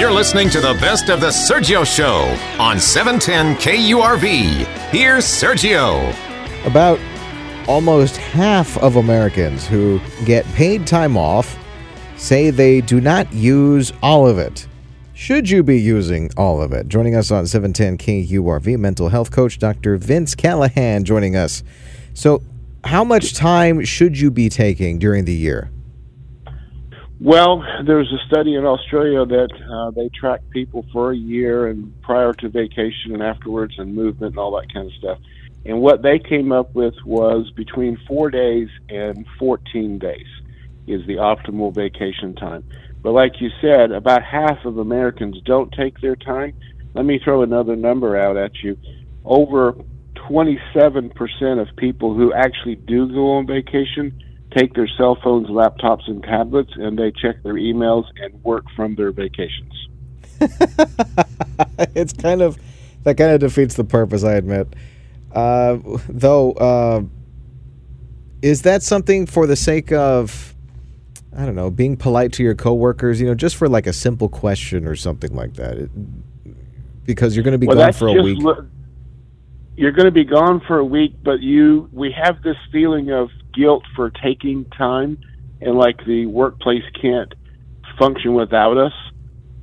You're listening to the best of the Sergio Show on 710 KURV. Here's Sergio. About almost half of Americans who get paid time off say they do not use all of it. Should you be using all of it? Joining us on 710 KURV, mental health coach Dr. Vince Callahan joining us. So, how much time should you be taking during the year? Well, there's a study in Australia that uh, they track people for a year and prior to vacation and afterwards and movement and all that kind of stuff. And what they came up with was between four days and 14 days is the optimal vacation time. But like you said, about half of Americans don't take their time. Let me throw another number out at you. Over 27% of people who actually do go on vacation take their cell phones, laptops, and tablets, and they check their emails and work from their vacations. it's kind of that kind of defeats the purpose, I admit. Uh, though, uh, is that something for the sake of I don't know, being polite to your coworkers? You know, just for like a simple question or something like that, it, because you're going to be well, gone for a week. you're going to be gone for a week, but you we have this feeling of guilt for taking time, and like the workplace can't function without us.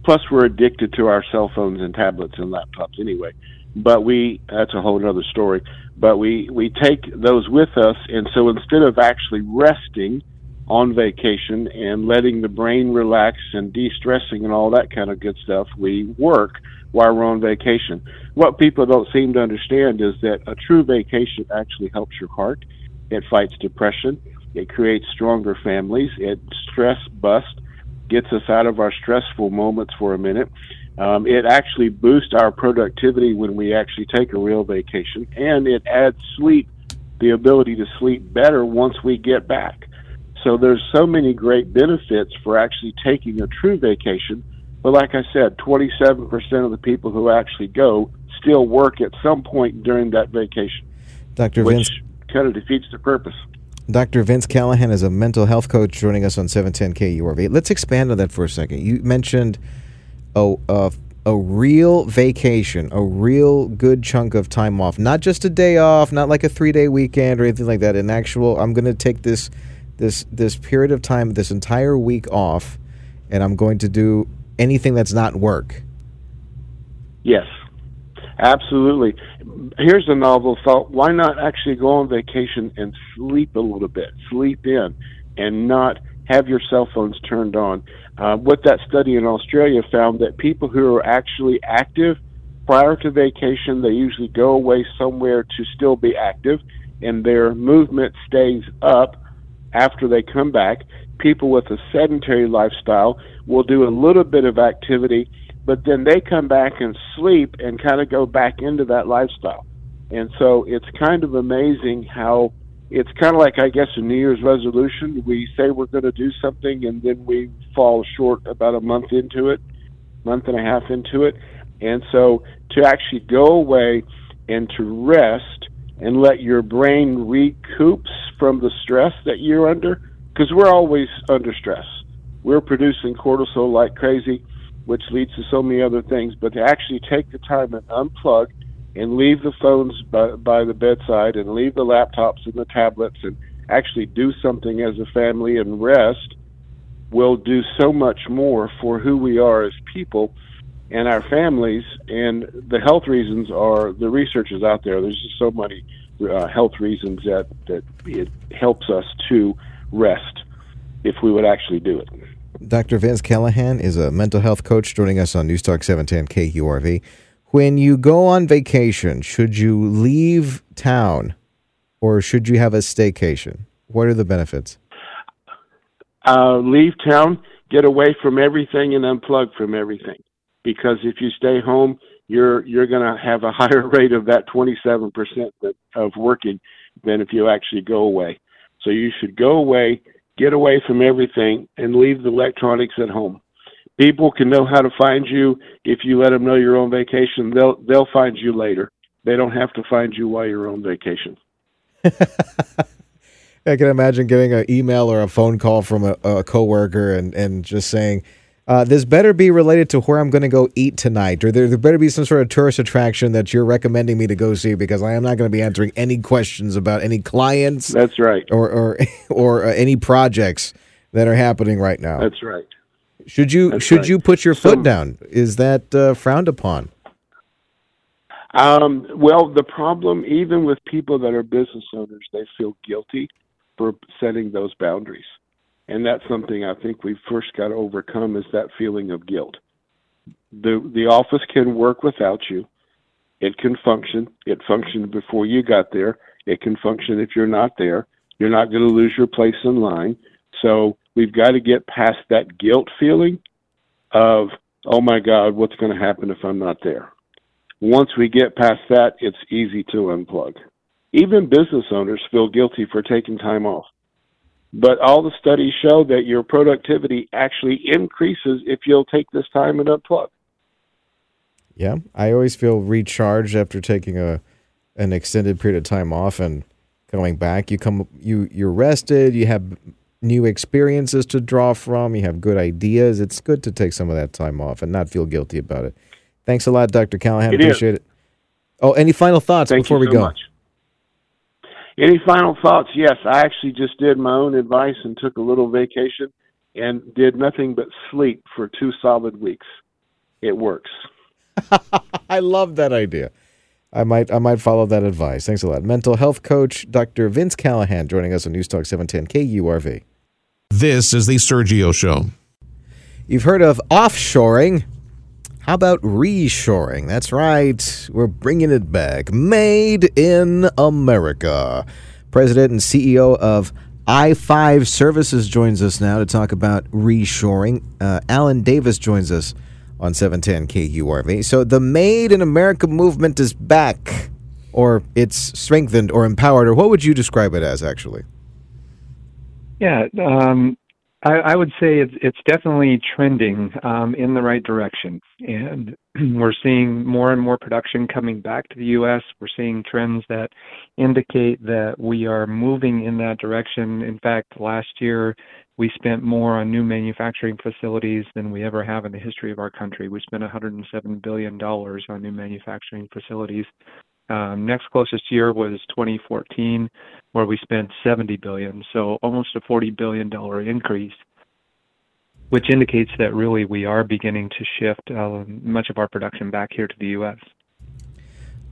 Plus, we're addicted to our cell phones and tablets and laptops anyway. But we that's a whole other story. But we we take those with us, and so instead of actually resting on vacation and letting the brain relax and de-stressing and all that kind of good stuff, we work while we're on vacation. What people don't seem to understand is that a true vacation actually helps your heart. It fights depression. It creates stronger families. It stress bust, gets us out of our stressful moments for a minute. Um, it actually boosts our productivity when we actually take a real vacation, and it adds sleep, the ability to sleep better once we get back. So there's so many great benefits for actually taking a true vacation. But like I said, 27% of the people who actually go still work at some point during that vacation. Dr. Which Vince kind of defeats the purpose. Dr. Vince Callahan is a mental health coach joining us on 710 KURV. Let's expand on that for a second. You mentioned a, a, a real vacation, a real good chunk of time off, not just a day off, not like a three day weekend or anything like that. An actual, I'm going to take this this this period of time, this entire week off, and I'm going to do anything that's not work. Yes, absolutely. Here's a novel thought: Why not actually go on vacation and sleep a little bit, sleep in, and not have your cell phones turned on? Uh, what that study in Australia found that people who are actually active prior to vacation, they usually go away somewhere to still be active, and their movement stays up after they come back. People with a sedentary lifestyle will do a little bit of activity, but then they come back and sleep and kind of go back into that lifestyle. And so it's kind of amazing how it's kind of like, I guess, a New Year's resolution. We say we're going to do something and then we fall short about a month into it, month and a half into it. And so to actually go away and to rest and let your brain recoup from the stress that you're under because we're always under stress. We're producing cortisol like crazy, which leads to so many other things. But to actually take the time and unplug and leave the phones by, by the bedside and leave the laptops and the tablets and actually do something as a family and rest will do so much more for who we are as people and our families. And the health reasons are the research is out there. There's just so many uh, health reasons that that it helps us to rest if we would actually do it. Dr. Vince Callahan is a mental health coach joining us on Newstalk 710 KURV. When you go on vacation, should you leave town or should you have a staycation? What are the benefits? Uh, leave town, get away from everything, and unplug from everything. Because if you stay home, you're you're going to have a higher rate of that 27% of working than if you actually go away. So you should go away, get away from everything, and leave the electronics at home. People can know how to find you if you let them know you're on vacation. They'll they'll find you later. They don't have to find you while you're on vacation. I can imagine getting an email or a phone call from a, a coworker and, and just saying, Uh, this better be related to where I'm going to go eat tonight, or there, there better be some sort of tourist attraction that you're recommending me to go see because I am not going to be answering any questions about any clients. That's right. Or or or uh, any projects that are happening right now. That's right. Should you That's should right. you put your So- foot down? Is that uh, frowned upon? Um, well, the problem, even with people that are business owners, they feel guilty for setting those boundaries, and that's something I think we've first got to overcome is that feeling of guilt. the The office can work without you. It can function. It functioned before you got there. It can function if you're not there. You're not going to lose your place in line. So we've got to get past that guilt feeling of, oh my God, what's going to happen if I'm not there? Once we get past that, it's easy to unplug. Even business owners feel guilty for taking time off. But all the studies show that your productivity actually increases if you'll take this time and unplug. Yeah, I always feel recharged after taking a an extended period of time off and coming back. You come you you're rested, you have new experiences to draw from, you have good ideas. It's good to take some of that time off and not feel guilty about it. Thanks a lot, Dr. Callahan. It is. Appreciate it. Oh, any final thoughts Thank before you we so go? much. Any final thoughts? Yes, I actually just did my own advice and took a little vacation and did nothing but sleep for two solid weeks. It works. I love that idea. I might I might follow that advice. Thanks a lot. Mental health coach Dr. Vince Callahan joining us on News Talk 710 KURV. This is the Sergio Show. You've heard of offshoring. How about reshoring? That's right. We're bringing it back. Made in America. President and CEO of i5 Services joins us now to talk about reshoring. Uh, Alan Davis joins us on 710 KURV. So the Made in America movement is back, or it's strengthened or empowered, or what would you describe it as actually? Yeah, um, I, I would say it's it's definitely trending um, in the right direction, and we're seeing more and more production coming back to the U.S. We're seeing trends that indicate that we are moving in that direction. In fact, last year we spent more on new manufacturing facilities than we ever have in the history of our country. We spent 107 billion dollars on new manufacturing facilities. Um, next closest year was 2014, where we spent 70 billion, so almost a 40 billion dollar increase, which indicates that really we are beginning to shift uh, much of our production back here to the U.S.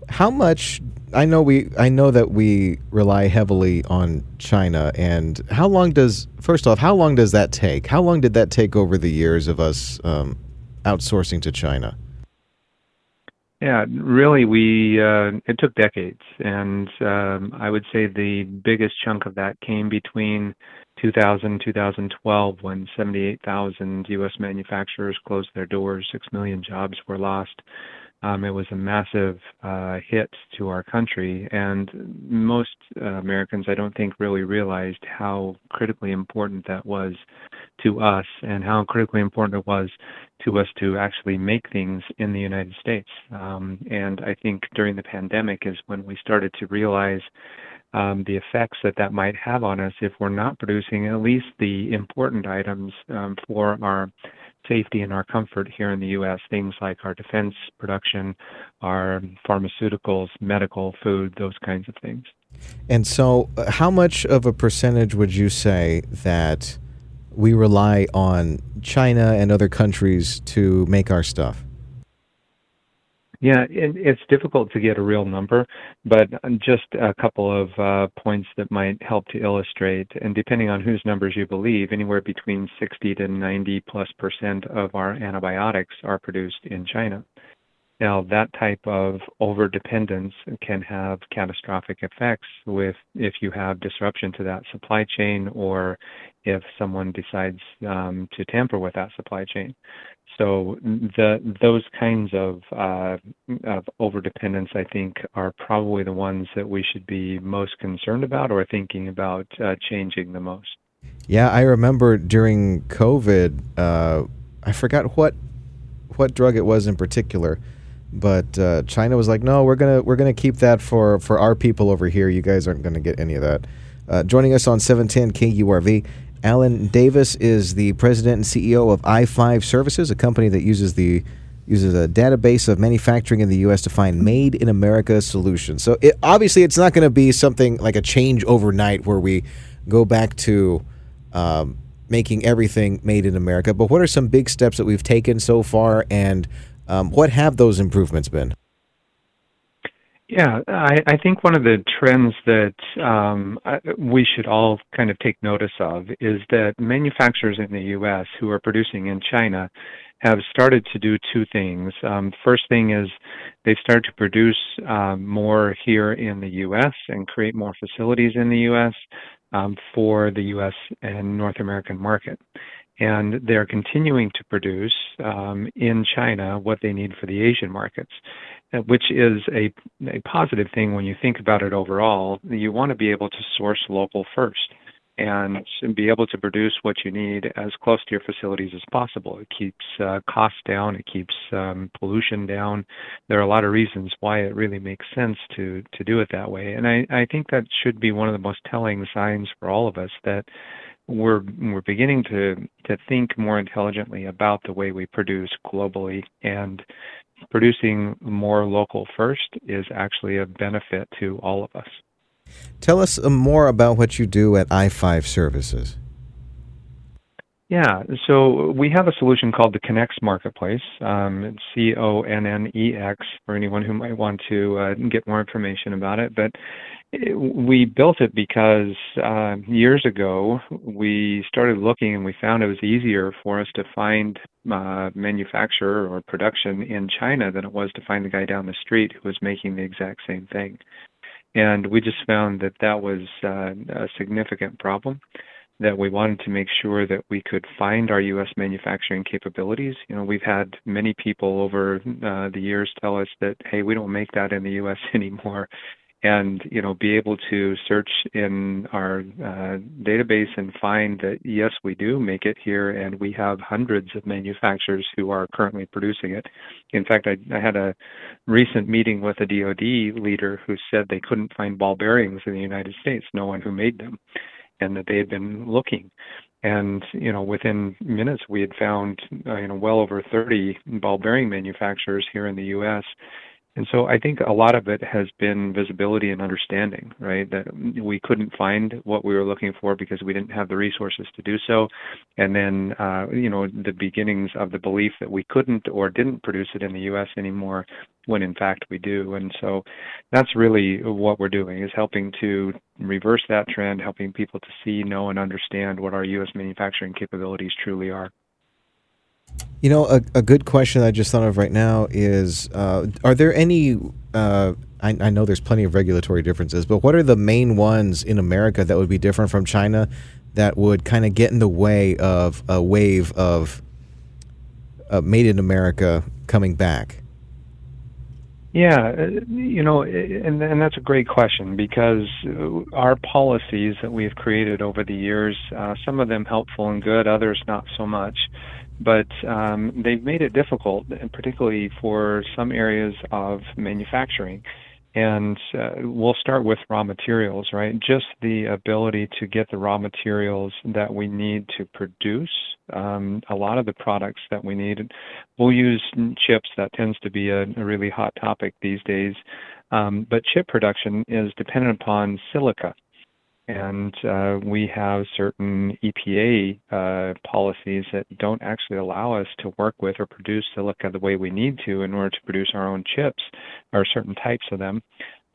how much I know we I know that we rely heavily on China and how long does first off how long does that take how long did that take over the years of us um, outsourcing to China Yeah, really, we uh, it took decades, and um, I would say the biggest chunk of that came between 2000 2012 when 78,000 U.S. manufacturers closed their doors, six million jobs were lost. Um, it was a massive uh, hit to our country, and most uh, Americans, I don't think, really realized how critically important that was to us, and how critically important it was to us to actually make things in the United States. Um, and I think during the pandemic is when we started to realize um, the effects that that might have on us if we're not producing at least the important items um, for our safety and our comfort here in the U.S. Things like our defense production, our pharmaceuticals, medical, food, those kinds of things. and so uh, how much of a percentage would you say that we rely on China and other countries to make our stuff Yeah, it, it's difficult to get a real number, but just a couple of uh, points that might help to illustrate. And depending on whose numbers you believe, anywhere between 60 to 90 plus percent of our antibiotics are produced in China. Now, that type of over dependence can have catastrophic effects with if you have disruption to that supply chain or if someone decides um, to tamper with that supply chain. So the those kinds of uh, of over dependence, I think, are probably the ones that we should be most concerned about or thinking about uh, changing the most. Yeah, I remember during COVID, uh, I forgot what what drug it was in particular, but uh, China was like, "No, we're gonna we're gonna keep that for for our people over here. You guys aren't gonna get any of that." Uh, joining us on 710 KURV, Alan Davis is the president and CEO of i5 Services, a company that uses the uses a database of manufacturing in the U.S. to find made in America solutions. So it, obviously, it's not going to be something like a change overnight where we go back to um, making everything made in America. But what are some big steps that we've taken so far, and um, what have those improvements been? Yeah, I, I think one of the trends that um, we should all kind of take notice of is that manufacturers in the U.S. who are producing in China have started to do two things. Um, first thing is they've started to produce um, more here in the U.S. and create more facilities in the U.S. Um, for the U.S. and North American market. And they're continuing to produce um, in China what they need for the Asian markets, uh, which is a, a positive thing when you think about it overall. You want to be able to source local first and be able to produce what you need as close to your facilities as possible. It keeps uh, costs down, it keeps um, pollution down. There are a lot of reasons why it really makes sense to to do it that way, and I, I think that should be one of the most telling signs for all of us that we're we're beginning to to think more intelligently about the way we produce globally and producing more local first is actually a benefit to all of us. Tell us uh, more about what you do at i5 Services. Yeah, so we have a solution called the Connex Marketplace. Um, it's C O N N E X for anyone who might want to uh, get more information about it. But we built it because uh, years ago we started looking and we found it was easier for us to find uh, manufacturer or production in China than it was to find the guy down the street who was making the exact same thing. And we just found that that was uh, a significant problem that we wanted to make sure that we could find our U.S. manufacturing capabilities. You know, we've had many people over uh, the years tell us that, hey, we don't make that in the U.S. anymore and you know be able to search in our uh, database and find that yes we do make it here and we have hundreds of manufacturers who are currently producing it. In fact i, I had a recent meeting with a dod leader who said they couldn't find ball bearings in the united states no one who made them and that they had been looking. And you know within minutes we had found uh, you know well over 30 ball bearing manufacturers here in the US and so I think a lot of it has been visibility and understanding, right? That we couldn't find what we were looking for because we didn't have the resources to do so. And then, uh, you know, the beginnings of the belief that we couldn't or didn't produce it in the U.S. anymore when in fact we do. And so that's really what we're doing is helping to reverse that trend, helping people to see, know, and understand what our U.S. manufacturing capabilities truly are. You know, a, a good question I just thought of right now is uh, Are there any, uh, I, I, know there's plenty of regulatory differences, but what are the main ones in America that would be different from China that would kind of get in the way of a wave of uh, made in America coming back? Yeah, uh, you know, and, and that's a great question because our policies that we've created over the years, uh, some of them helpful and good, others not so much but um, they've made it difficult, and particularly for some areas of manufacturing. And uh, we'll start with raw materials, right? Just the ability to get the raw materials that we need to produce um, a lot of the products that we need. We'll use chips. That tends to be a, a really hot topic these days. Um, but chip production is dependent upon silica and uh, we have certain EPA uh, policies that don't actually allow us to work with or produce silica the way we need to in order to produce our own chips or certain types of them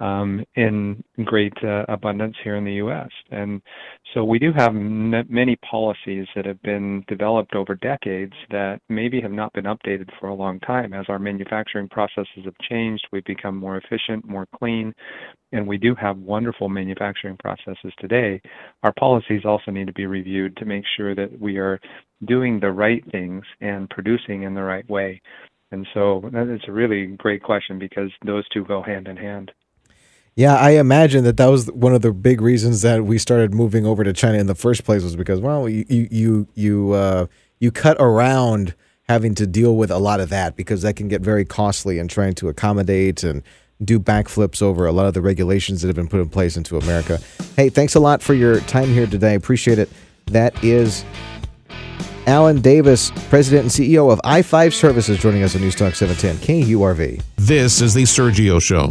um, in great uh, abundance here in the U.S. And so we do have m- many policies that have been developed over decades that maybe have not been updated for a long time. As our manufacturing processes have changed, we've become more efficient, more clean, and we do have wonderful manufacturing processes today. Our policies also need to be reviewed to make sure that we are doing the right things and producing in the right way. And so that is a really great question because those two go hand in hand. Yeah, I imagine that that was one of the big reasons that we started moving over to China in the first place was because well, you you you uh, you cut around having to deal with a lot of that because that can get very costly and trying to accommodate and do backflips over a lot of the regulations that have been put in place into America. Hey, thanks a lot for your time here today. Appreciate it. That is Alan Davis, President and CEO of I 5 Services, joining us on News Talk 710 KURV. This is The Sergio Show.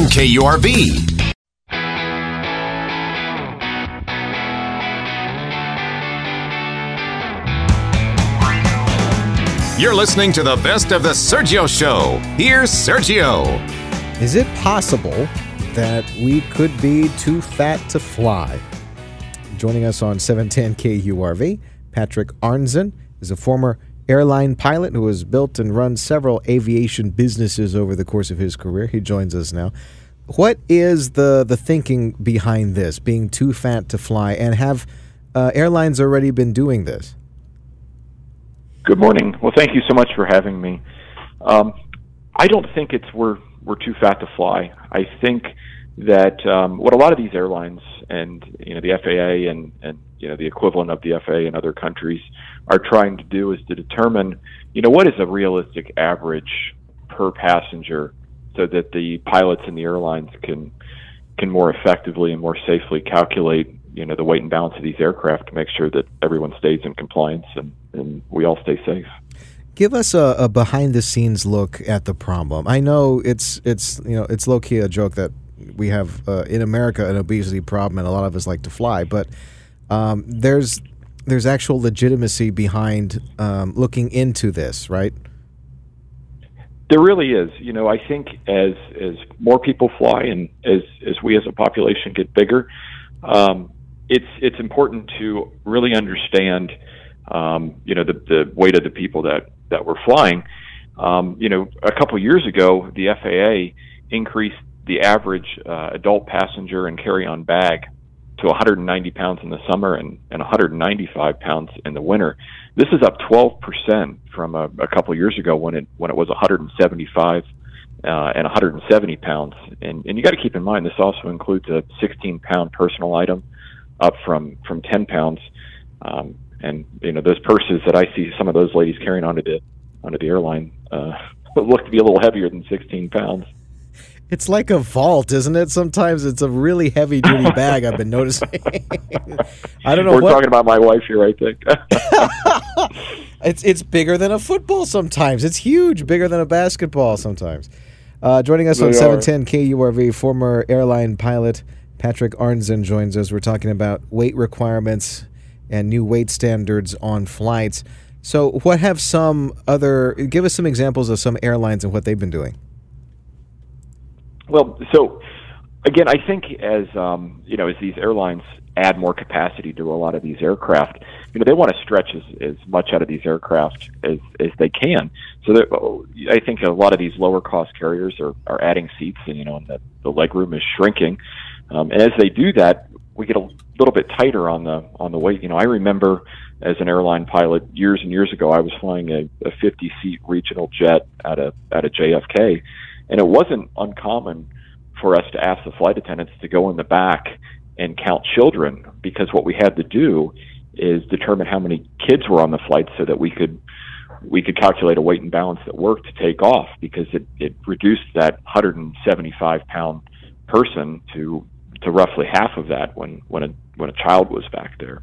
KURV. You're listening to the best of the Sergio Show. Here's Sergio. Is it possible that we could be too fat to fly? Joining us on 710 KURV, Patrick Arnzen is a former airline pilot who has built and run several aviation businesses over the course of his career. He joins us now. What is the, the thinking behind this, being too fat to fly? And have uh, airlines already been doing this? Good morning. Well, thank you so much for having me. Um, I don't think it's we're we're too fat to fly. I think that um, what a lot of these airlines and you know the FAA and and you know the equivalent of the FAA in other countries are trying to do is to determine you know what is a realistic average per passenger so that the pilots and the airlines can can more effectively and more safely calculate you know the weight and balance of these aircraft to make sure that everyone stays in compliance and, and we all stay safe. Give us a, a behind the scenes look at the problem. I know it's it's you know it's low key a joke that we have uh, in America an obesity problem and a lot of us like to fly, but um, there's there's actual legitimacy behind um, looking into this, right? There really is. You know, I think as as more people fly and as as we as a population get bigger, um, it's it's important to really understand, um, you know, the the weight of the people that that were flying. Um, you know, a couple years ago, the FAA increased the average uh, adult passenger and carry-on bag to 190 pounds in the summer and, and 195 pounds in the winter. This is up 12% from a, a couple years ago when it when it was 175 uh, and 170 pounds. And, and you got to keep in mind this also includes a 16 pound personal item, up from from 10 pounds. Um, and you know those purses that I see some of those ladies carrying onto the onto the airline uh, look to be a little heavier than 16 pounds. It's like a vault, isn't it? Sometimes it's a really heavy duty bag. I've been noticing. I don't know. We're what, talking about my wife here, I think. it's it's bigger than a football sometimes. It's huge, bigger than a basketball sometimes. Uh, joining us on They are. 710 KURV, former airline pilot Patrick Arnzen joins us. We're talking about weight requirements and new weight standards on flights. So, what have some other? Give us some examples of some airlines and what they've been doing. Well, so again, I think as um, you know, as these airlines add more capacity to a lot of these aircraft, you know, they want to stretch as, as much out of these aircraft as as they can. So I think a lot of these lower cost carriers are, are adding seats, and you know, and the, the leg room is shrinking. Um, and as they do that, we get a little bit tighter on the on the weight. You know, I remember as an airline pilot years and years ago, I was flying a, a 50 seat regional jet at a at a JFK, and it wasn't uncommon for us to ask the flight attendants to go in the back and count children because what we had to do is determine how many kids were on the flight so that we could we could calculate a weight and balance that worked to take off because it, it reduced that 175 pound person to to roughly half of that when when a when a child was back there.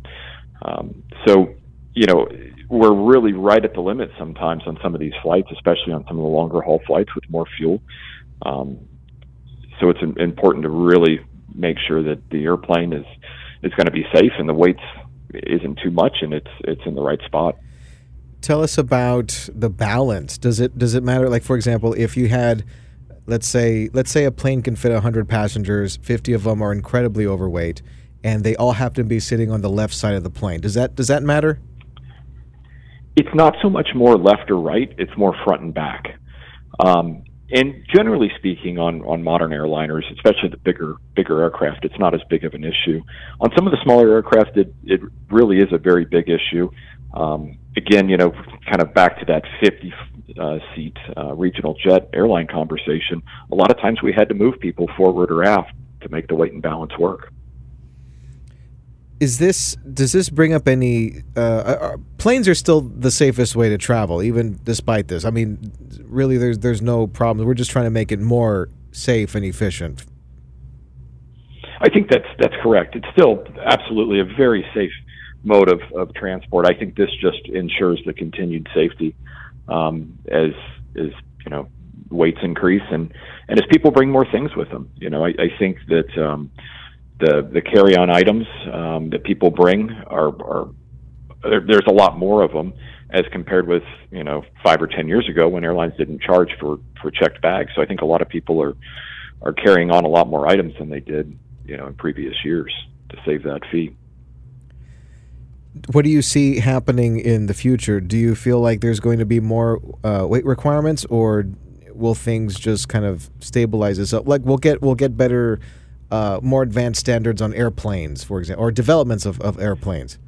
Um, so you know we're really right at the limit sometimes on some of these flights, especially on some of the longer haul flights with more fuel. Um, so it's important to really make sure that the airplane is is going to be safe and the weight isn't too much and it's it's in the right spot. Tell us about the balance. Does it does it matter? Like for example, if you had, let's say let's say a plane can fit hundred passengers, fifty of them are incredibly overweight, and they all happen to be sitting on the left side of the plane. Does that does that matter? It's not so much more left or right; it's more front and back. Um, and generally speaking, on on modern airliners, especially the bigger bigger aircraft, it's not as big of an issue. On some of the smaller aircraft, it it really is a very big issue. Um, again, you know, kind of back to that 50 uh, seat uh, regional jet airline conversation. A lot of times we had to move people forward or aft to make the weight and balance work is this does this bring up any uh, uh, planes are still the safest way to travel even despite this. I mean really there's there's no problem. We're just trying to make it more safe and efficient. I think that's that's correct. It's still absolutely a very safe mode of, of transport. I think this just ensures the continued safety um, as as you know weights increase and and as people bring more things with them. You know i, I think that um, the the carry on items um, that people bring are are there, there's a lot more of them as compared with you know five or ten years ago when airlines didn't charge for for checked bags. So I think a lot of people are are carrying on a lot more items than they did you know in previous years to save that fee. What do you see happening in the future? Do you feel like there's going to be more uh, weight requirements, or will things just kind of stabilize itself? Like we'll get we'll get better uh, more advanced standards on airplanes, for example, or developments of, of airplanes?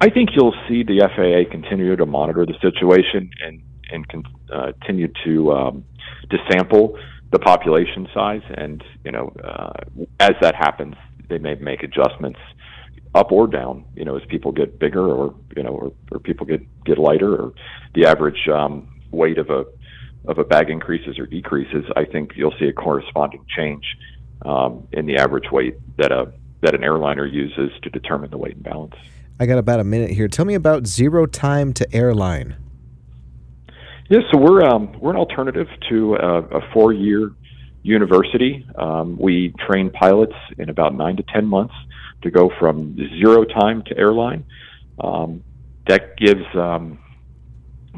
I think you'll see the FAA continue to monitor the situation and and con- uh, continue to um, to sample the population size, and you know, uh, as that happens, they may make adjustments up or down. You know, as people get bigger, or you know, or, or people get get lighter, or the average um, weight of a of a bag increases or decreases. I think you'll see a corresponding change um, in the average weight that a that an airliner uses to determine the weight and balance. I got about a minute here. Tell me about zero time to airline. Yeah, so we're um, we're an alternative to a, a four year university. Um, we train pilots in about nine to ten months to go from zero time to airline. Um, that gives um,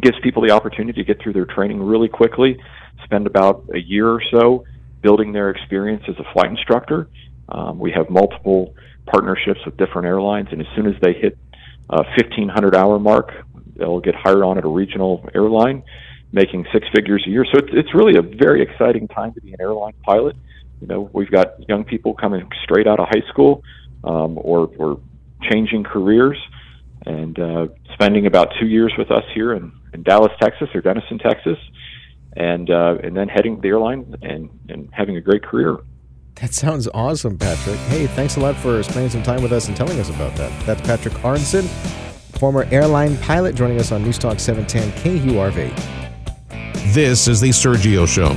gives people the opportunity to get through their training really quickly, spend about a year or so building their experience as a flight instructor. Um, we have multiple partnerships with different airlines, and as soon as they hit a 1,500 hour mark, they'll get hired on at a regional airline, making six figures a year. So it's, it's really a very exciting time to be an airline pilot. You know, we've got young people coming straight out of high school um, or, or changing careers and uh, spending about two years with us here in, in Dallas, Texas, or Denison, Texas and uh, and then heading the airline and and having a great career. That sounds awesome, Patrick. Hey, thanks a lot for spending some time with us and telling us about that. That's Patrick Arnzen, former airline pilot, joining us on Newstalk 710 KURV. This is the Sergio Show.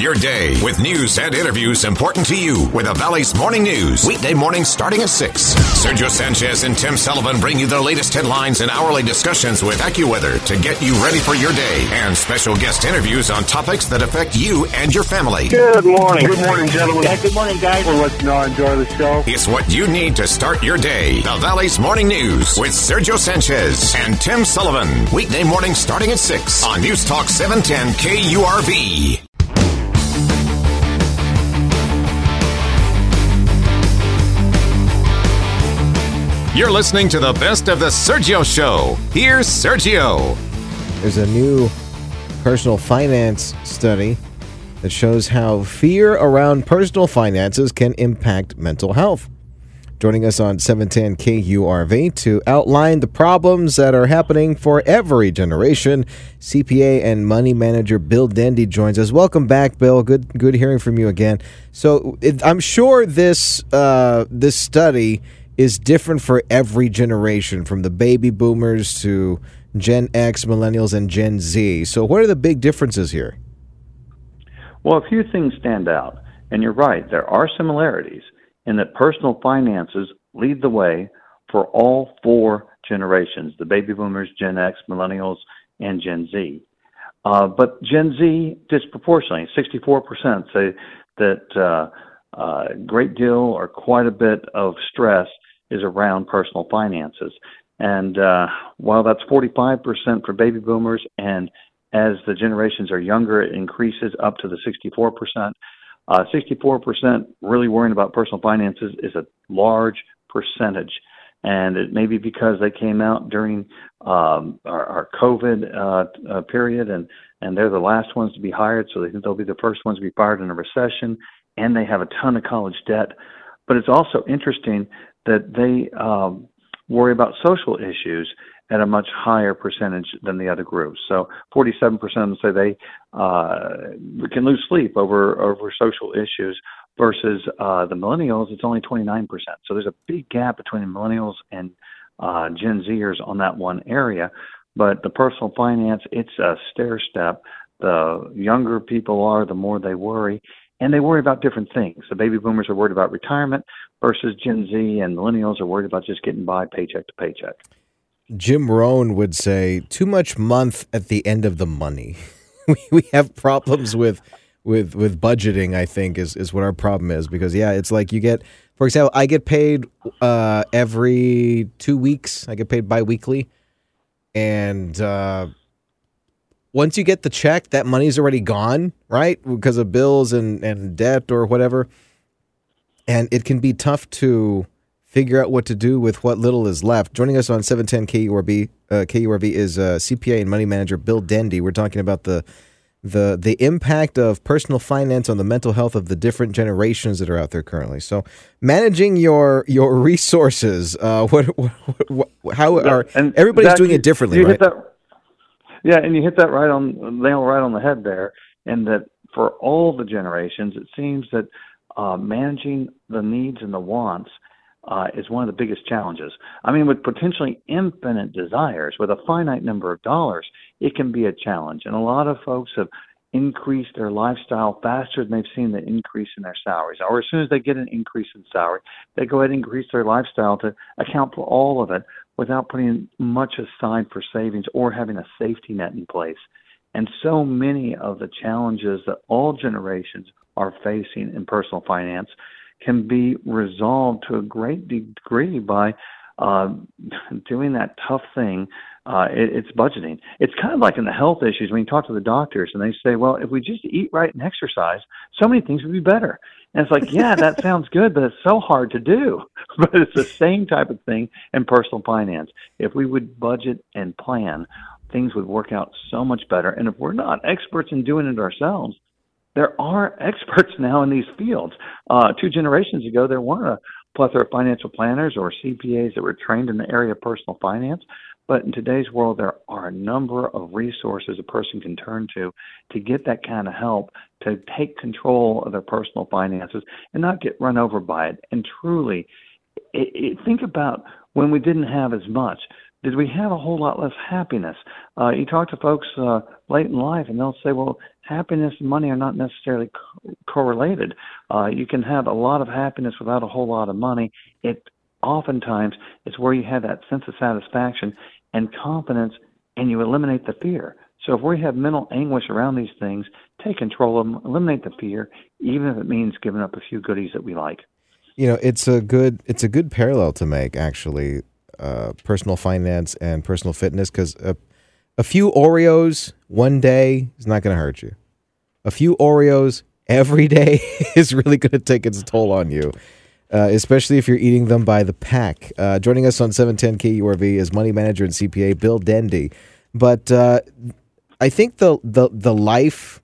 Your day with news and interviews important to you with the Valley's Morning News. Weekday mornings starting at 6. Sergio Sanchez and Tim Sullivan bring you the latest headlines and hourly discussions with AccuWeather to get you ready for your day and special guest interviews on topics that affect you and your family. Good morning. Good morning, gentlemen. Yeah, good morning, guys. We'll let you know I enjoy the show. It's what you need to start your day. The Valley's Morning News with Sergio Sanchez and Tim Sullivan. Weekday morning starting at 6 on News Talk 710 KURV. You're listening to the best of the Sergio Show. Here's Sergio. There's a new personal finance study that shows how fear around personal finances can impact mental health. Joining us on 710 KURV to outline the problems that are happening for every generation, CPA and money manager Bill Dendy joins us. Welcome back, Bill. Good, good hearing from you again. So it, I'm sure this uh, this study is different for every generation, from the baby boomers to Gen X, millennials, and Gen Z. So, what are the big differences here? Well, a few things stand out. And you're right, there are similarities in that personal finances lead the way for all four generations the baby boomers, Gen X, millennials, and Gen Z. Uh, but Gen Z disproportionately, 64% say that uh, a great deal or quite a bit of stress is around personal finances. And uh, while that's 45% for baby boomers, and as the generations are younger, it increases up to the 64%. Uh, 64% really worrying about personal finances is a large percentage. and it may be because they came out during um, our, our COVID uh, uh, period, and and they're the last ones to be hired, so they think they'll be the first ones to be fired in a recession, and they have a ton of college debt. But it's also interesting that they um, worry about social issues at a much higher percentage than the other groups. So 47% of them say they uh, can lose sleep over over social issues, versus uh, the millennials, it's only 29%. So there's a big gap between the millennials and uh, Gen Zers on that one area. But the personal finance, it's a stair step. The younger people are, the more they worry. And they worry about different things. The baby boomers are worried about retirement versus Gen Z, and millennials are worried about just getting by paycheck to paycheck. Jim Rohn would say, too much month at the end of the money. we, we have problems with with with budgeting i think is is what our problem is because yeah it's like you get for example i get paid uh every two weeks i get paid bi-weekly and uh once you get the check that money's already gone right because of bills and and debt or whatever and it can be tough to figure out what to do with what little is left joining us on 710 KURV uh, KURV is uh, CPA and money manager Bill Dendy we're talking about the the the impact of personal finance on the mental health of the different generations that are out there currently. So, managing your your resources, uh, what, what, what how are everybody's doing it differently, right? That, yeah, and you hit that right on nail right on the head there. And that for all the generations, it seems that uh, managing the needs and the wants uh, is one of the biggest challenges. I mean, with potentially infinite desires, with a finite number of dollars, it can be a challenge. And a lot of folks have increased their lifestyle faster than they've seen the increase in their salaries. Or as soon as they get an increase in salary, they go ahead and increase their lifestyle to account for all of it without putting much aside for savings or having a safety net in place. And so many of the challenges that all generations are facing in personal finance can be resolved to a great degree by uh, doing that tough thing. Uh, it, it's budgeting. It's kind of like in the health issues when you talk to the doctors and they say, well, if we just eat right and exercise, so many things would be better. And it's like, yeah, that sounds good, but it's so hard to do. but it's the same type of thing in personal finance. If we would budget and plan, things would work out so much better. And if we're not experts in doing it ourselves, there are experts now in these fields. Uh, two generations ago, there weren't a plethora of financial planners or CPAs that were trained in the area of personal finance. But in today's world, there are a number of resources a person can turn to to get that kind of help to take control of their personal finances and not get run over by it. And truly, it, it, think about when we didn't have as much did we have a whole lot less happiness? Uh, you talk to folks uh, late in life, and they'll say, "Well, happiness and money are not necessarily co- correlated. Uh, you can have a lot of happiness without a whole lot of money. It oftentimes is where you have that sense of satisfaction and confidence, and you eliminate the fear. So if we have mental anguish around these things, take control of them, eliminate the fear, even if it means giving up a few goodies that we like." You know, it's a good it's a good parallel to make actually uh, personal finance and personal fitness because a, a few Oreos one day is not going to hurt you. A few Oreos every day is really going to take its toll on you, uh, especially if you're eating them by the pack. Uh, joining us on 710 KURV is money manager and CPA Bill Dendy. But uh, I think the, the, the life.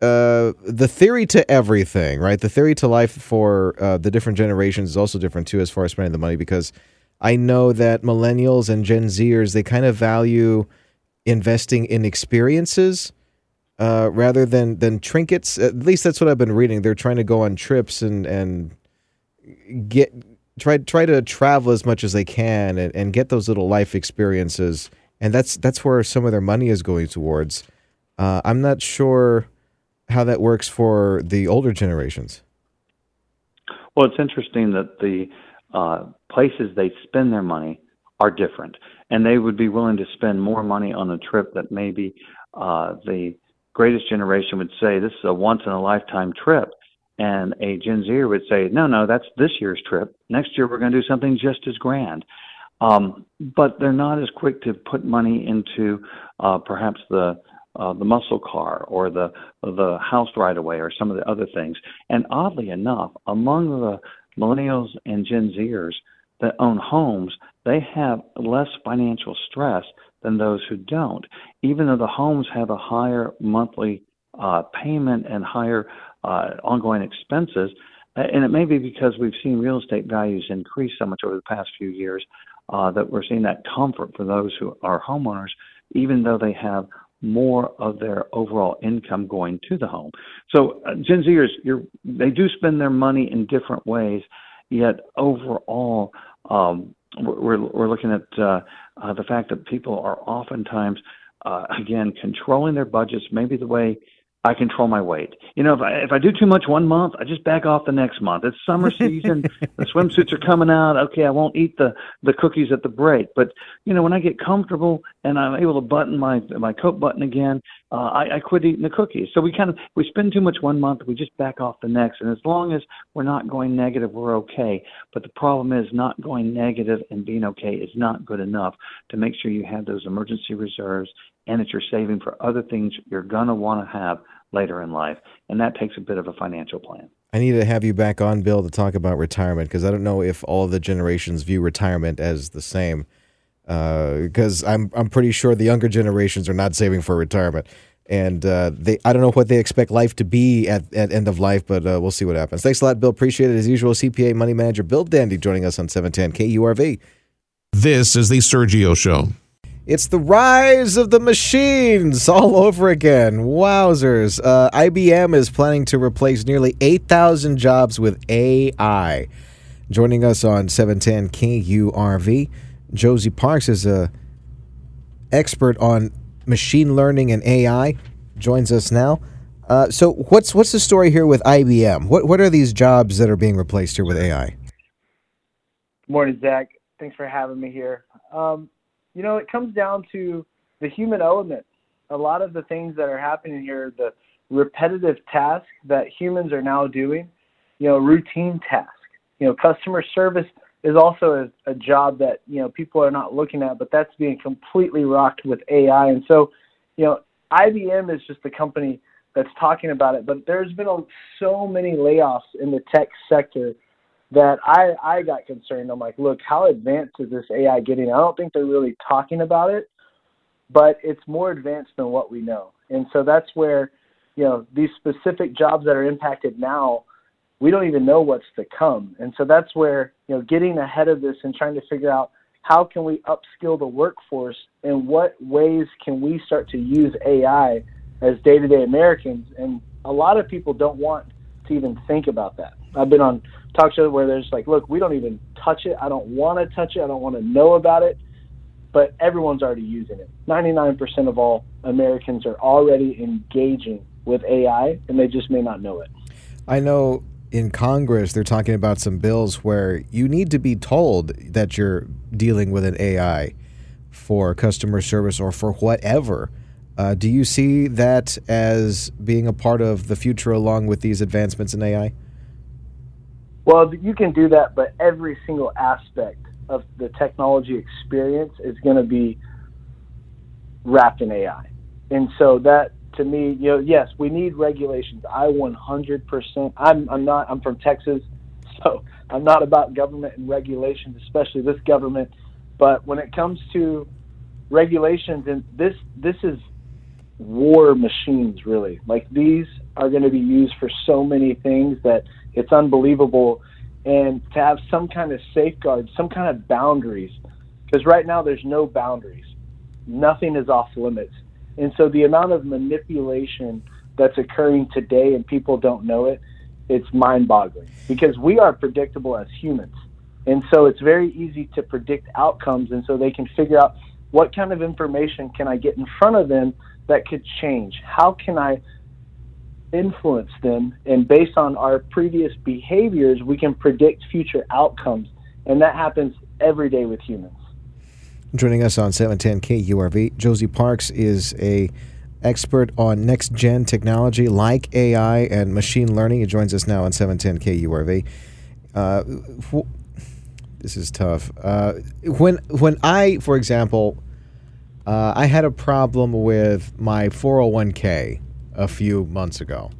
Uh, the theory to everything, right? The theory to life for uh, the different generations is also different too, as far as spending the money, because I know that millennials and Gen Zers they kind of value investing in experiences uh, rather than than trinkets. At least that's what I've been reading. They're trying to go on trips and and get try try to travel as much as they can and, and get those little life experiences. And that's that's where some of their money is going towards. Uh, I'm not sure how that works for the older generations. Well, it's interesting that the uh, places they spend their money are different, and they would be willing to spend more money on a trip that maybe uh, the greatest generation would say this is a once in a lifetime trip, and a Gen Zer would say, no, no, that's this year's trip. Next year we're going to do something just as grand. Um, but they're not as quick to put money into uh, perhaps the uh, the muscle car or the the house right away or some of the other things. And oddly enough, among the millennials and Gen Zers, that own homes, they have less financial stress than those who don't, even though the homes have a higher monthly uh, payment and higher uh, ongoing expenses. And it may be because we've seen real estate values increase so much over the past few years uh, that we're seeing that comfort for those who are homeowners, even though they have more of their overall income going to the home. So uh, Gen Zers, you're, they do spend their money in different ways, yet overall, um, we're, we're looking at uh, uh, the fact that people are oftentimes, uh, again, controlling their budgets, maybe the way I control my weight. You know, if I if I do too much one month, I just back off the next month. It's summer season, the swimsuits are coming out. Okay, I won't eat the the cookies at the break. But you know, when I get comfortable and I'm able to button my my coat button again, uh, I, I quit eating the cookies. So we kind of we spend too much one month, we just back off the next. And as long as we're not going negative, we're okay. But the problem is not going negative and being okay is not good enough to make sure you have those emergency reserves and that you're saving for other things you're going to want to have later in life. And that takes a bit of a financial plan. I need to have you back on, Bill, to talk about retirement because I don't know if all of the generations view retirement as the same. Because uh, I'm I'm pretty sure the younger generations are not saving for retirement, and uh, they I don't know what they expect life to be at, at end of life, but uh, we'll see what happens. Thanks a lot, Bill. Appreciate it as usual. CPA Money Manager Bill Dandy joining us on 710 KURV. This is the Sergio Show. It's the rise of the machines all over again. Wowzers. Uh, IBM is planning to replace nearly 8,000 jobs with AI. Joining us on 710 KURV, Josie Parks is a expert on machine learning and AI. Joins us now. Uh, so, what's what's the story here with IBM? What what are these jobs that are being replaced here with AI? Good morning, Zach. Thanks for having me here. Um, you know, it comes down to the human element. A lot of the things that are happening here, the repetitive tasks that humans are now doing, you know, routine tasks. You know, customer service is also a, a job that, you know, people are not looking at, but that's being completely rocked with AI. And so, you know, IBM is just the company that's talking about it, but there's been a, so many layoffs in the tech sector that I I got concerned. I'm like, look, how advanced is this AI getting? I don't think they're really talking about it, but it's more advanced than what we know. And so that's where, you know, these specific jobs that are impacted now, we don't even know what's to come. And so that's where, you know, getting ahead of this and trying to figure out how can we upskill the workforce and what ways can we start to use AI as day-to-day Americans and a lot of people don't want even think about that. I've been on talk shows where there's like, look, we don't even touch it. I don't want to touch it. I don't want to know about it. But everyone's already using it. 99% of all Americans are already engaging with AI, and they just may not know it. I know in Congress they're talking about some bills where you need to be told that you're dealing with an AI for customer service or for whatever. Uh, do you see that as being a part of the future along with these advancements in AI? Well, you can do that, but every single aspect of the technology experience is going to be wrapped in AI. And so that to me, you know, yes, we need regulations. I 100%. I'm I'm not I'm from Texas, so I'm not about government and regulations, especially this government. But when it comes to regulations, and this this is war machines, really. Like these are going to be used for so many things that it's unbelievable. And to have some kind of safeguards, some kind of boundaries, because right now there's no boundaries. Nothing is off limits. And so the amount of manipulation that's occurring today and people don't know it, it's mind boggling because we are predictable as humans. And so it's very easy to predict outcomes. And so they can figure out what kind of information can I get in front of them that could change? How can I influence them? And based on our previous behaviors, we can predict future outcomes. And that happens every day with humans. Joining us on 710 KURV, Josie Parks is a expert on next gen technology like AI and machine learning. He joins us now on 710 KURV. Uh, this is tough. Uh, when when I, for example, uh, I had a problem with my 401k a few months ago.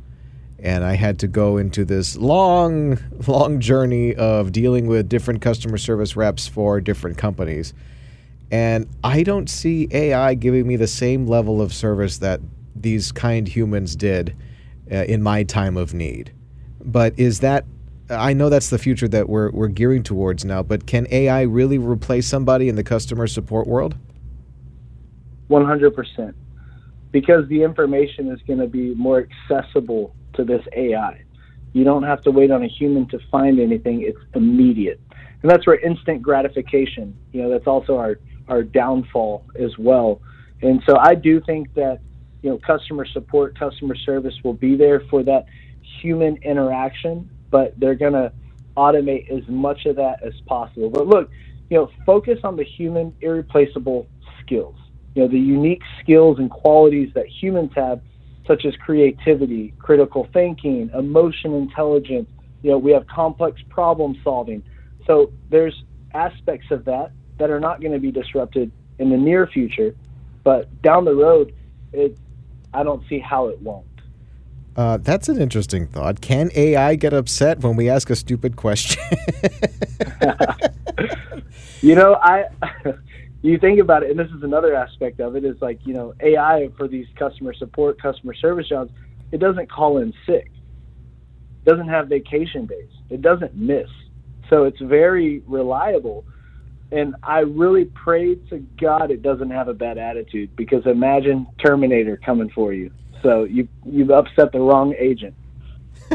and I had to go into this long, long journey of dealing with different customer service reps for different companies. And I don't see AI giving me the same level of service that these kind humans did uh, in my time of need. But is that I know that's the future that we're we're gearing towards now, but can AI really replace somebody in the customer support world? 100%. Because the information is going to be more accessible to this AI. You don't have to wait on a human to find anything, it's immediate. And that's where instant gratification, you know, that's also our our downfall as well. And so I do think that, you know, customer support, customer service will be there for that human interaction, but they're going to automate as much of that as possible. But look, you know, focus on the human irreplaceable skills. You know, the unique skills and qualities that humans have, such as creativity, critical thinking, emotion intelligence. You know, we have complex problem solving. So there's aspects of that that are not going to be disrupted in the near future, but down the road, it I don't see how it won't. Uh, that's an interesting thought. Can AI get upset when we ask a stupid question? you know, I you think about it, and this is another aspect of it is like you know AI for these customer support, customer service jobs. It doesn't call in sick. It doesn't have vacation days. It doesn't miss. So it's very reliable. And I really pray to God it doesn't have a bad attitude because imagine Terminator coming for you. So you you've upset the wrong agent.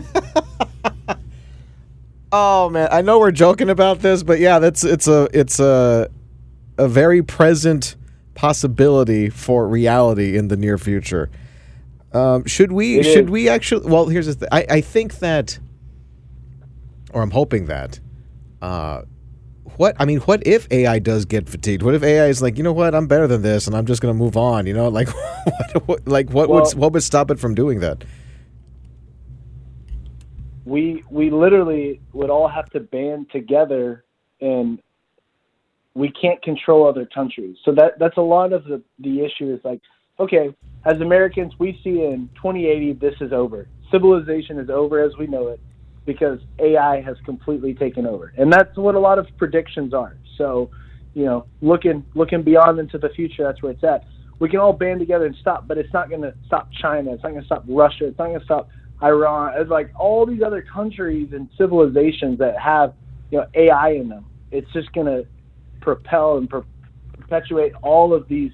oh man, I know we're joking about this, but yeah, that's it's a it's a a very present possibility for reality in the near future. Um, should we It should is. we actually? Well, here's the thing. I, I think that, or I'm hoping that. Uh, what I mean, what if AI does get fatigued? What if AI is like, you know what, I'm better than this, and I'm just gonna move on? You know, like, what, what, like what Well- would what would stop it from doing that? we we literally would all have to band together and we can't control other countries. So that that's a lot of the the issue is like okay as americans we see in 2080 this is over. Civilization is over as we know it because ai has completely taken over. And that's what a lot of predictions are. So you know looking looking beyond into the future that's where it's at. We can all band together and stop but it's not going to stop china. It's not going to stop russia. It's not going to stop Iran, it's like all these other countries and civilizations that have you know AI in them. It's just going to propel and per- perpetuate all of these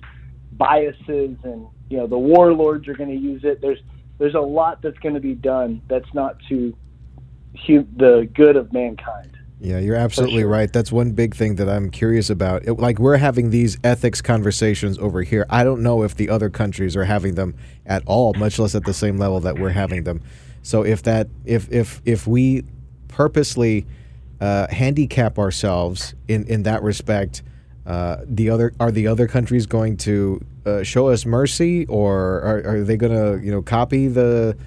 biases, and you know the warlords are going to use it. There's there's a lot that's going to be done that's not to hu- the good of mankind. Yeah, you're absolutely right. That's one big thing that I'm curious about. It- like we're having these ethics conversations over here. I don't know if the other countries are having them at all, much less at the same level that we're having them. So if that if if if we purposely uh, handicap ourselves in in that respect, uh, the other are the other countries going to uh, show us mercy, or are, are they going to you know copy the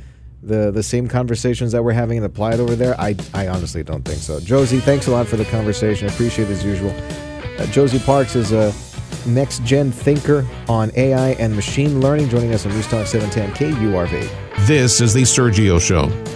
the the same conversations that we're having and apply it over there? I I honestly don't think so. Josie, thanks a lot for the conversation. Appreciate it as usual. Uh, Josie Parks is a next gen thinker on AI and machine learning, joining us on News Talk 710 KURV. This is The Sergio Show.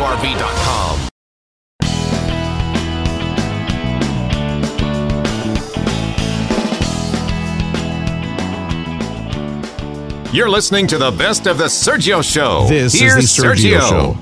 KURV.com. You're listening to the best of the Sergio Show. This Here's is The Sergio, Show.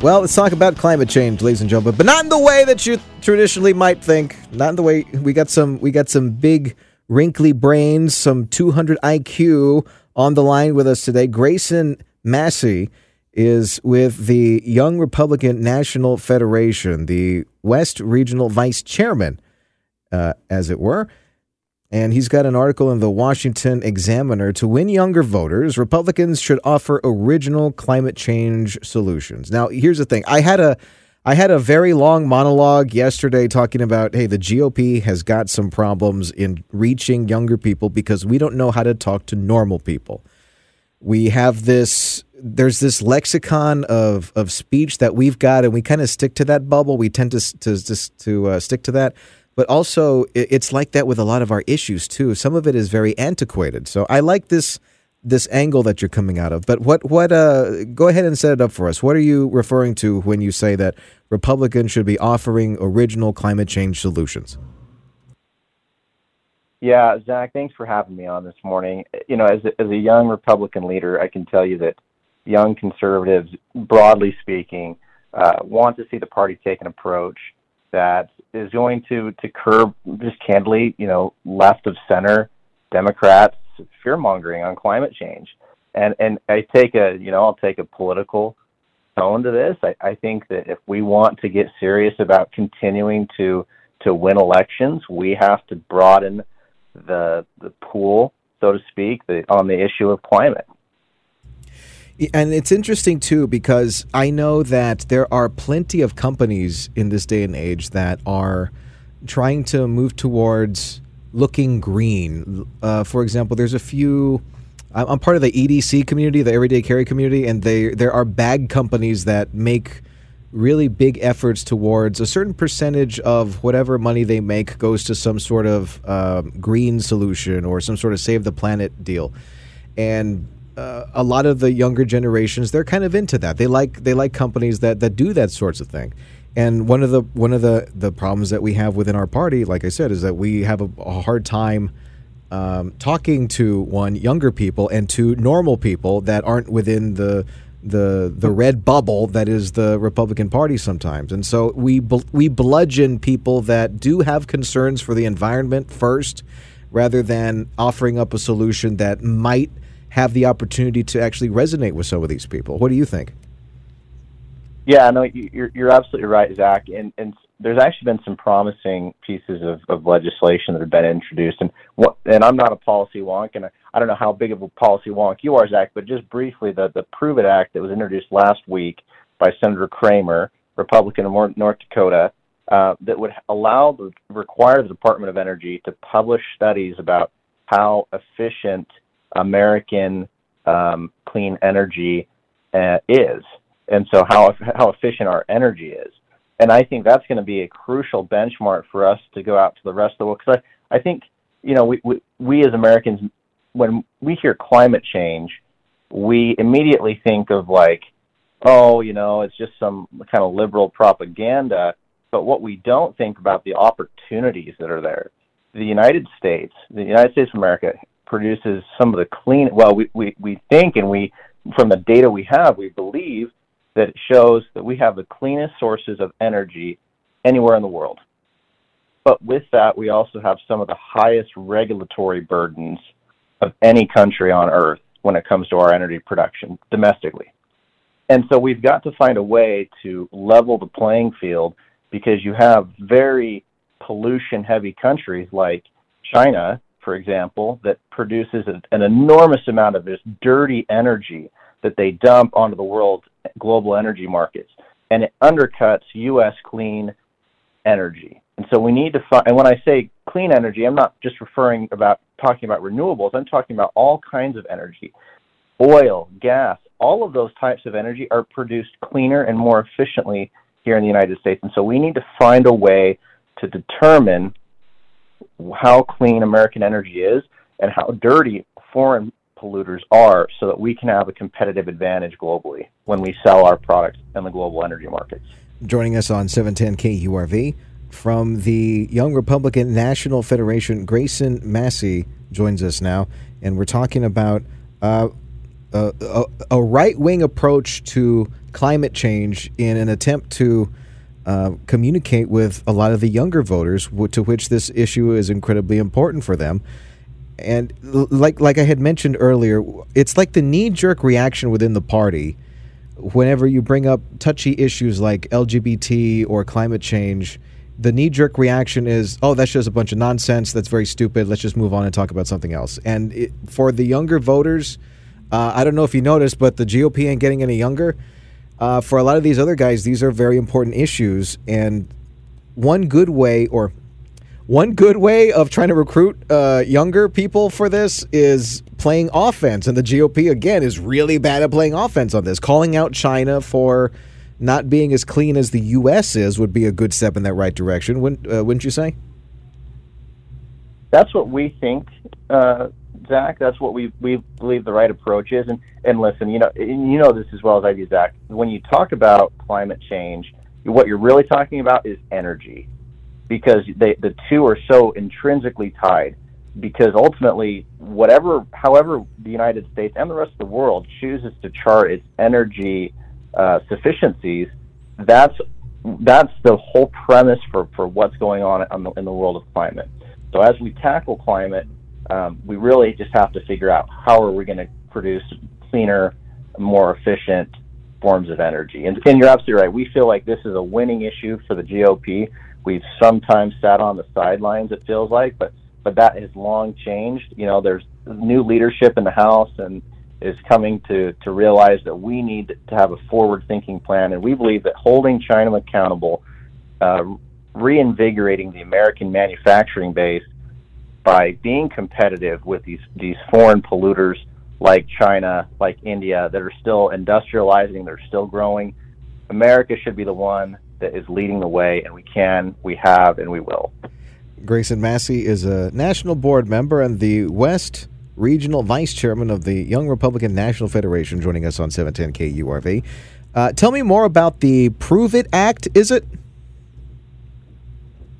Well, let's talk about climate change, ladies and gentlemen, but not in the way that you traditionally might think. Not in the way we got some we got some big wrinkly brains, some 200 IQ on the line with us today. Grayson Massey is with the Young Republican National Federation, the West Regional Vice Chairman, uh, as it were. And he's got an article in the Washington Examiner to win younger voters, Republicans should offer original climate change solutions. Now, here's the thing. I had a I had a very long monologue yesterday talking about hey, the GOP has got some problems in reaching younger people because we don't know how to talk to normal people. We have this there's this lexicon of of speech that we've got and we kind of stick to that bubble. We tend to to to, to uh, stick to that. But also, it's like that with a lot of our issues too. Some of it is very antiquated. So I like this this angle that you're coming out of. But what what uh go ahead and set it up for us. What are you referring to when you say that Republicans should be offering original climate change solutions? Yeah, Zach, thanks for having me on this morning. You know, as a, as a young Republican leader, I can tell you that young conservatives, broadly speaking, uh, want to see the party take an approach that is going to to curb just candidly, you know, left of center Democrats fear mongering on climate change. And and I take a you know I'll take a political tone to this. I, I think that if we want to get serious about continuing to to win elections, we have to broaden the the pool, so to speak, the, on the issue of climate. And it's interesting too because I know that there are plenty of companies in this day and age that are trying to move towards looking green. Uh, for example, there's a few. I'm part of the EDC community, the Everyday Carry community, and they there are bag companies that make really big efforts towards a certain percentage of whatever money they make goes to some sort of uh, green solution or some sort of save the planet deal. And uh, a lot of the younger generations they're kind of into that. They like they like companies that that do that sorts of thing. And one of the one of the the problems that we have within our party, like I said, is that we have a, a hard time um, talking to one younger people and to normal people that aren't within the the the red bubble that is the Republican Party sometimes. And so we we bludgeon people that do have concerns for the environment first, rather than offering up a solution that might have the opportunity to actually resonate with some of these people. What do you think? Yeah, no, you're you're absolutely right, Zach. And and there's actually been some promising pieces of, of legislation that have been introduced. And what and I'm not a policy wonk, and I, I don't know how big of a policy wonk you are, Zach. But just briefly, the the Prove It Act that was introduced last week by Senator Cramer, Republican of North Dakota, uh, that would allow the require the Department of Energy to publish studies about how efficient American um, clean energy uh, is, and so how how efficient our energy is. And I think that's going to be a crucial benchmark for us to go out to the rest of the world. Because I, I think you know we, we we as Americans, when we hear climate change, we immediately think of like, oh, you know, it's just some kind of liberal propaganda. But what we don't think about the opportunities that are there. The United States, the United States of America, produces some of the clean. Well, we, we, we think and we, from the data we have, we believe that it shows that we have the cleanest sources of energy anywhere in the world. But with that, we also have some of the highest regulatory burdens of any country on earth when it comes to our energy production domestically. And so we've got to find a way to level the playing field because you have very pollution heavy countries like China for example, that produces an enormous amount of this dirty energy that they dump onto the world global energy markets, and it undercuts U.S. clean energy. And so we need to find. And when I say clean energy, I'm not just referring about talking about renewables. I'm talking about all kinds of energy, oil, gas. All of those types of energy are produced cleaner and more efficiently here in the United States. And so we need to find a way to determine how clean American energy is and how dirty foreign polluters are so that we can have a competitive advantage globally when we sell our products in the global energy markets. Joining us on 710 KURV from the Young Republican National Federation, Grayson Massey joins us now, and we're talking about uh, a, a, a right wing approach to climate change in an attempt to uh, communicate with a lot of the younger voters, to which this issue is incredibly important for them. And like like I had mentioned earlier, it's like the knee jerk reaction within the party whenever you bring up touchy issues like LGBT or climate change, the knee jerk reaction is, oh, that's just a bunch of nonsense. That's very stupid. Let's just move on and talk about something else. And it, for the younger voters, uh, I don't know if you noticed, but the GOP ain't getting any younger. Uh, for a lot of these other guys, these are very important issues. And one good way, or one good way of trying to recruit uh, younger people for this is playing offense. And the GOP, again, is really bad at playing offense on this. Calling out China for not being as clean as the U.S. is would be a good step in that right direction, wouldn't, uh, wouldn't you say? That's what we think, uh, Zach. That's what we we believe the right approach is. And and listen, you know, you know this as well as I do, Zach. When you talk about climate change, what you're really talking about is energy, because they, the two are so intrinsically tied. Because ultimately, whatever, however, the United States and the rest of the world chooses to chart its energy uh, sufficiencies, that's that's the whole premise for, for what's going on in the, in the world of climate. So as we tackle climate, um, we really just have to figure out how are we going to produce cleaner, more efficient forms of energy. And, and you're absolutely right. We feel like this is a winning issue for the GOP. We've sometimes sat on the sidelines. It feels like, but but that has long changed. You know, there's new leadership in the House and is coming to, to realize that we need to have a forward thinking plan. And we believe that holding China accountable, uh, reinvigorating the American manufacturing base by being competitive with these, these foreign polluters like China, like India, that are still industrializing, they're still growing. America should be the one that is leading the way, and we can, we have, and we will. Grayson Massey is a national board member and the West Regional Vice Chairman of the Young Republican National Federation, joining us on 710 KURV. Uh, tell me more about the Prove It Act, is it?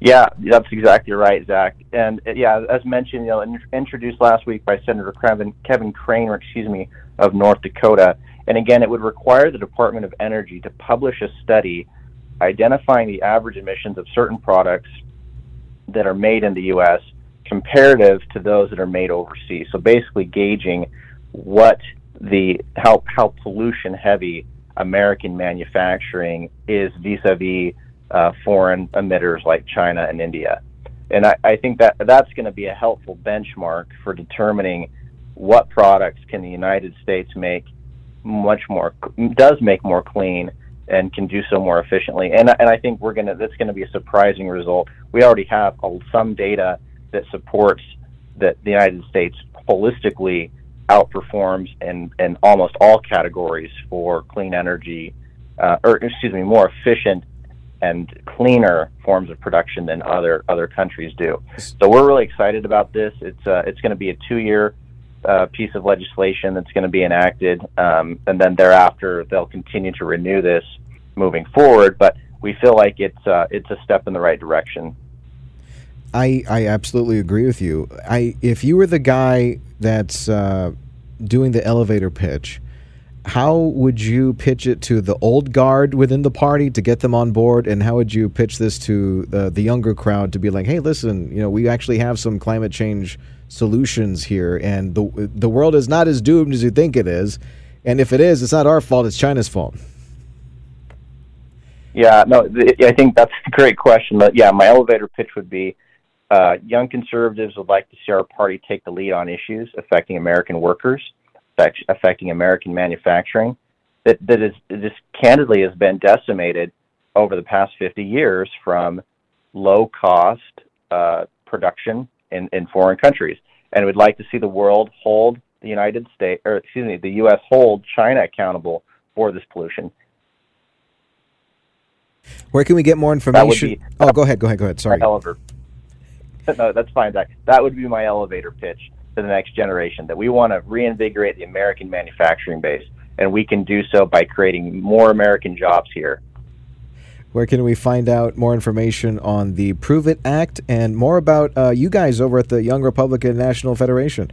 Yeah, that's exactly right, Zach. And uh, yeah, as mentioned, you know, in, introduced last week by Senator Kevin, Kevin Crane, or excuse me, of North Dakota. And again, it would require the Department of Energy to publish a study identifying the average emissions of certain products that are made in the U.S. comparative to those that are made overseas. So basically, gauging what the how how pollution heavy American manufacturing is vis-a-vis uh, foreign emitters like China and India. And I, I think that that's going to be a helpful benchmark for determining what products can the United States make much more does make more clean and can do so more efficiently. And and I think we're gonna that's going to be a surprising result. We already have some data that supports that the United States holistically outperforms in in almost all categories for clean energy, uh, or excuse me, more efficient and cleaner forms of production than other other countries do. So we're really excited about this. It's uh, it's going to be a two year uh, piece of legislation that's going to be enacted, um, and then thereafter they'll continue to renew this moving forward. But we feel like it's uh, it's a step in the right direction. I I absolutely agree with you. I if you were the guy that's uh, doing the elevator pitch how would you pitch it to the old guard within the party to get them on board? And how would you pitch this to the, the younger crowd to be like hey listen you know we actually have some climate change solutions here and the the world is not as doomed as you think it is. And if it is it's not our fault it's china's fault. Yeah no i think that's a great question but yeah my elevator pitch would be uh, young conservatives would like to see our party take the lead on issues affecting american workers affecting American manufacturing that that is just candidly has been decimated over the past 50 years from low cost uh, production in, in foreign countries. And we'd like to see the world hold the United States, or excuse me, the U.S. hold China accountable for this pollution. Where can we get more information? Be, oh, go ahead, go ahead, go ahead. Sorry. No, that's fine, Zach. That would be my elevator pitch to the next generation, that we want to reinvigorate the American manufacturing base. And we can do so by creating more American jobs here. Where can we find out more information on the Prove It Act and more about uh, you guys over at the Young Republican National Federation?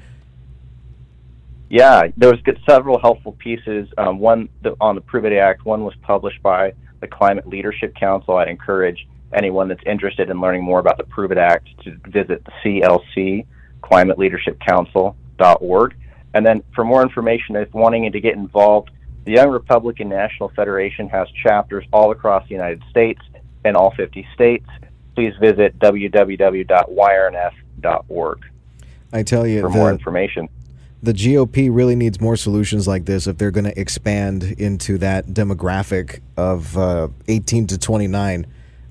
Yeah, there was several helpful pieces. Um, one on the Prove It Act. One was published by the Climate Leadership Council. I'd encourage anyone that's interested in learning more about the Prove It Act to visit the CLC climateleadershipcouncil.org. And then for more information, if wanting to get involved The Young Republican National Federation has chapters all across the United States and all 50 states. Please visit www.yrnf.org I tell you, for the, more information. the GOP really needs more solutions like this if they're going to expand into that demographic of uh, 18 to 29.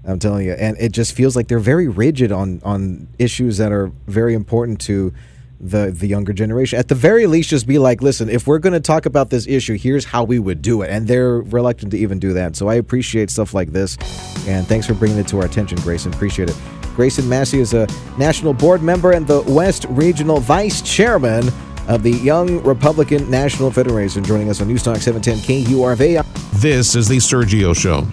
I'm telling you, and it just feels like they're very rigid on on issues that are very important to the the younger generation. At the very least, just be like, listen, if we're going to talk about this issue, here's how we would do it, and they're reluctant to even do that. So I appreciate stuff like this, and thanks for bringing it to our attention, Grayson. Appreciate it. Grayson Massey is a national board member and the West Regional Vice Chairman of the Young Republican National Federation, joining us on Newstalk 710 KURV. This is the Sergio Show.